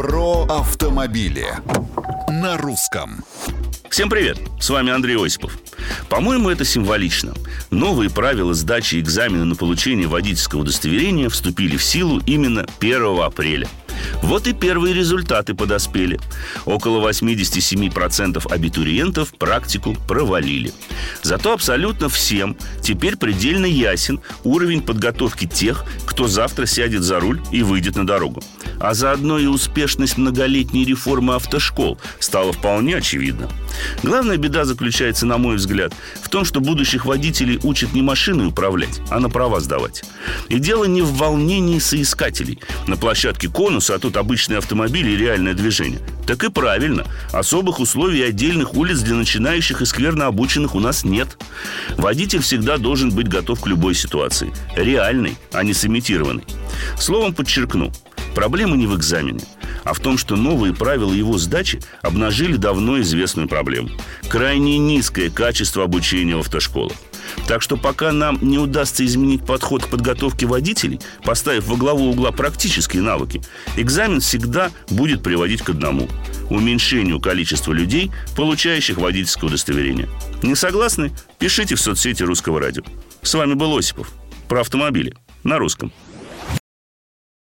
Про автомобили на русском. Всем привет! С вами Андрей Осипов. По-моему, это символично. Новые правила сдачи экзамена на получение водительского удостоверения вступили в силу именно 1 апреля – вот и первые результаты подоспели. Около 87% абитуриентов практику провалили. Зато абсолютно всем теперь предельно ясен уровень подготовки тех, кто завтра сядет за руль и выйдет на дорогу. А заодно и успешность многолетней реформы автошкол стала вполне очевидна. Главная беда заключается, на мой взгляд, в том, что будущих водителей учат не машиной управлять, а на права сдавать. И дело не в волнении соискателей. На площадке конуса, а тут обычные автомобили и реальное движение. Так и правильно. Особых условий отдельных улиц для начинающих и скверно обученных у нас нет. Водитель всегда должен быть готов к любой ситуации. Реальной, а не сымитированной. Словом, подчеркну, проблема не в экзамене – а в том, что новые правила его сдачи обнажили давно известную проблему. Крайне низкое качество обучения в автошколах. Так что пока нам не удастся изменить подход к подготовке водителей, поставив во главу угла практические навыки, экзамен всегда будет приводить к одному – уменьшению количества людей, получающих водительское удостоверение. Не согласны? Пишите в соцсети Русского радио. С вами был Осипов. Про автомобили. На русском.